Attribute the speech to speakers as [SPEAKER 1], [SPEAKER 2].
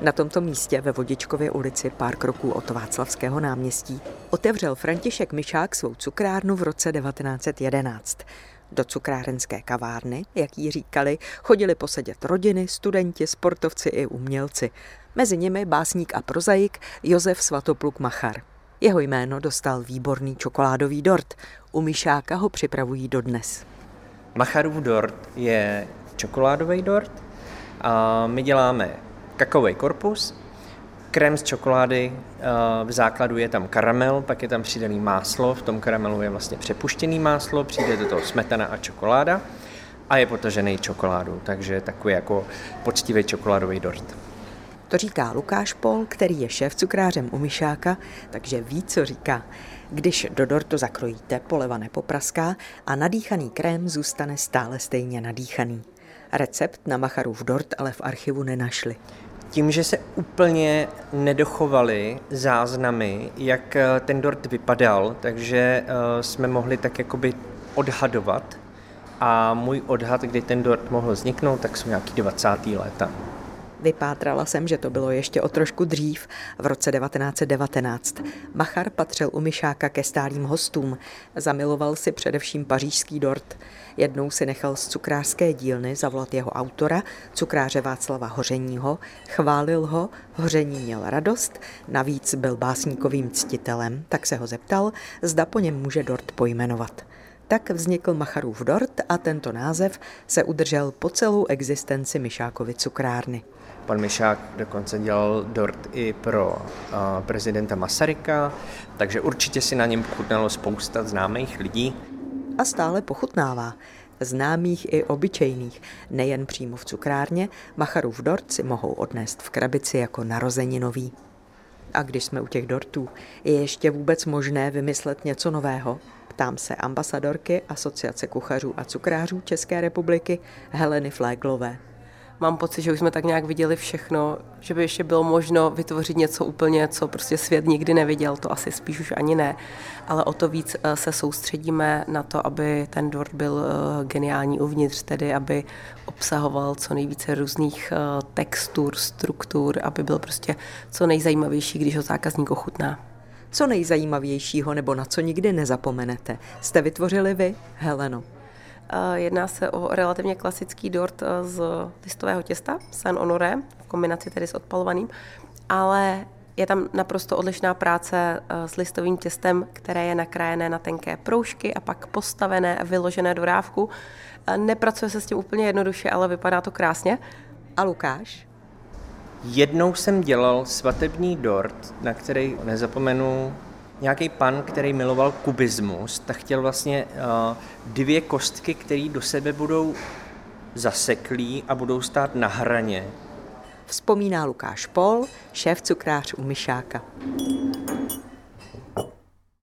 [SPEAKER 1] Na tomto místě ve Vodičkově ulici, pár kroků od Václavského náměstí, otevřel František Myšák svou cukrárnu v roce 1911. Do cukrárenské kavárny, jak jí říkali, chodili posedět rodiny, studenti, sportovci i umělci. Mezi nimi básník a prozaik Josef Svatopluk Machar. Jeho jméno dostal výborný čokoládový dort. U Myšáka ho připravují dodnes.
[SPEAKER 2] Macharův dort je čokoládový dort. A my děláme kakový korpus, krém z čokolády, v základu je tam karamel, pak je tam přidaný máslo, v tom karamelu je vlastně přepuštěný máslo, přijde do toho smetana a čokoláda a je potažený čokoládou, takže takový jako poctivý čokoládový dort.
[SPEAKER 1] To říká Lukáš Pol, který je šéf cukrářem u Myšáka, takže ví, co říká. Když do dortu zakrojíte, poleva nepopraská a nadýchaný krém zůstane stále stejně nadýchaný. Recept na Macharův dort ale v archivu nenašli.
[SPEAKER 2] Tím, že se úplně nedochovaly záznamy, jak eh, ten dort vypadal, takže eh, jsme mohli tak jakoby odhadovat. A můj odhad, kdy ten dort mohl vzniknout, tak jsou nějaký 20. léta.
[SPEAKER 1] Vypátrala jsem, že to bylo ještě o trošku dřív, v roce 1919. Machar patřil u Myšáka ke stálým hostům. Zamiloval si především pařížský dort. Jednou si nechal z cukrářské dílny zavolat jeho autora, cukráře Václava Hořeního, chválil ho, Hoření měl radost, navíc byl básníkovým ctitelem, tak se ho zeptal, zda po něm může dort pojmenovat. Tak vznikl Macharův dort a tento název se udržel po celou existenci Myšákovy cukrárny.
[SPEAKER 2] Pan Mišák dokonce dělal dort i pro uh, prezidenta Masaryka, takže určitě si na něm chutnalo spousta známých lidí.
[SPEAKER 1] A stále pochutnává. Známých i obyčejných, nejen přímo v cukrárně, Macharův dort si mohou odnést v krabici jako narozeninový. A když jsme u těch dortů, je ještě vůbec možné vymyslet něco nového? Ptám se ambasadorky Asociace kuchařů a cukrářů České republiky Heleny Fléglové
[SPEAKER 3] mám pocit, že už jsme tak nějak viděli všechno, že by ještě bylo možno vytvořit něco úplně, co prostě svět nikdy neviděl, to asi spíš už ani ne, ale o to víc eh, se soustředíme na to, aby ten dort byl eh, geniální uvnitř, tedy aby obsahoval co nejvíce různých eh, textur, struktur, aby byl prostě co nejzajímavější, když ho zákazník ochutná.
[SPEAKER 1] Co nejzajímavějšího nebo na co nikdy nezapomenete, jste vytvořili vy, Heleno?
[SPEAKER 3] Jedná se o relativně klasický dort eh, z listového těsta, San Honoré, v kombinaci tedy s odpalovaným, ale je tam naprosto odlišná práce eh, s listovým těstem, které je nakrájené na tenké proužky a pak postavené a vyložené do rávku. Nepracuje se s tím úplně jednoduše, ale vypadá to krásně.
[SPEAKER 1] A Lukáš?
[SPEAKER 2] Jednou jsem dělal svatební dort, na který nezapomenu nějaký pan, který miloval kubismus, tak chtěl vlastně uh, dvě kostky, které do sebe budou zaseklí a budou stát na hraně.
[SPEAKER 1] Vzpomíná Lukáš Pol, šéf cukrář u Myšáka.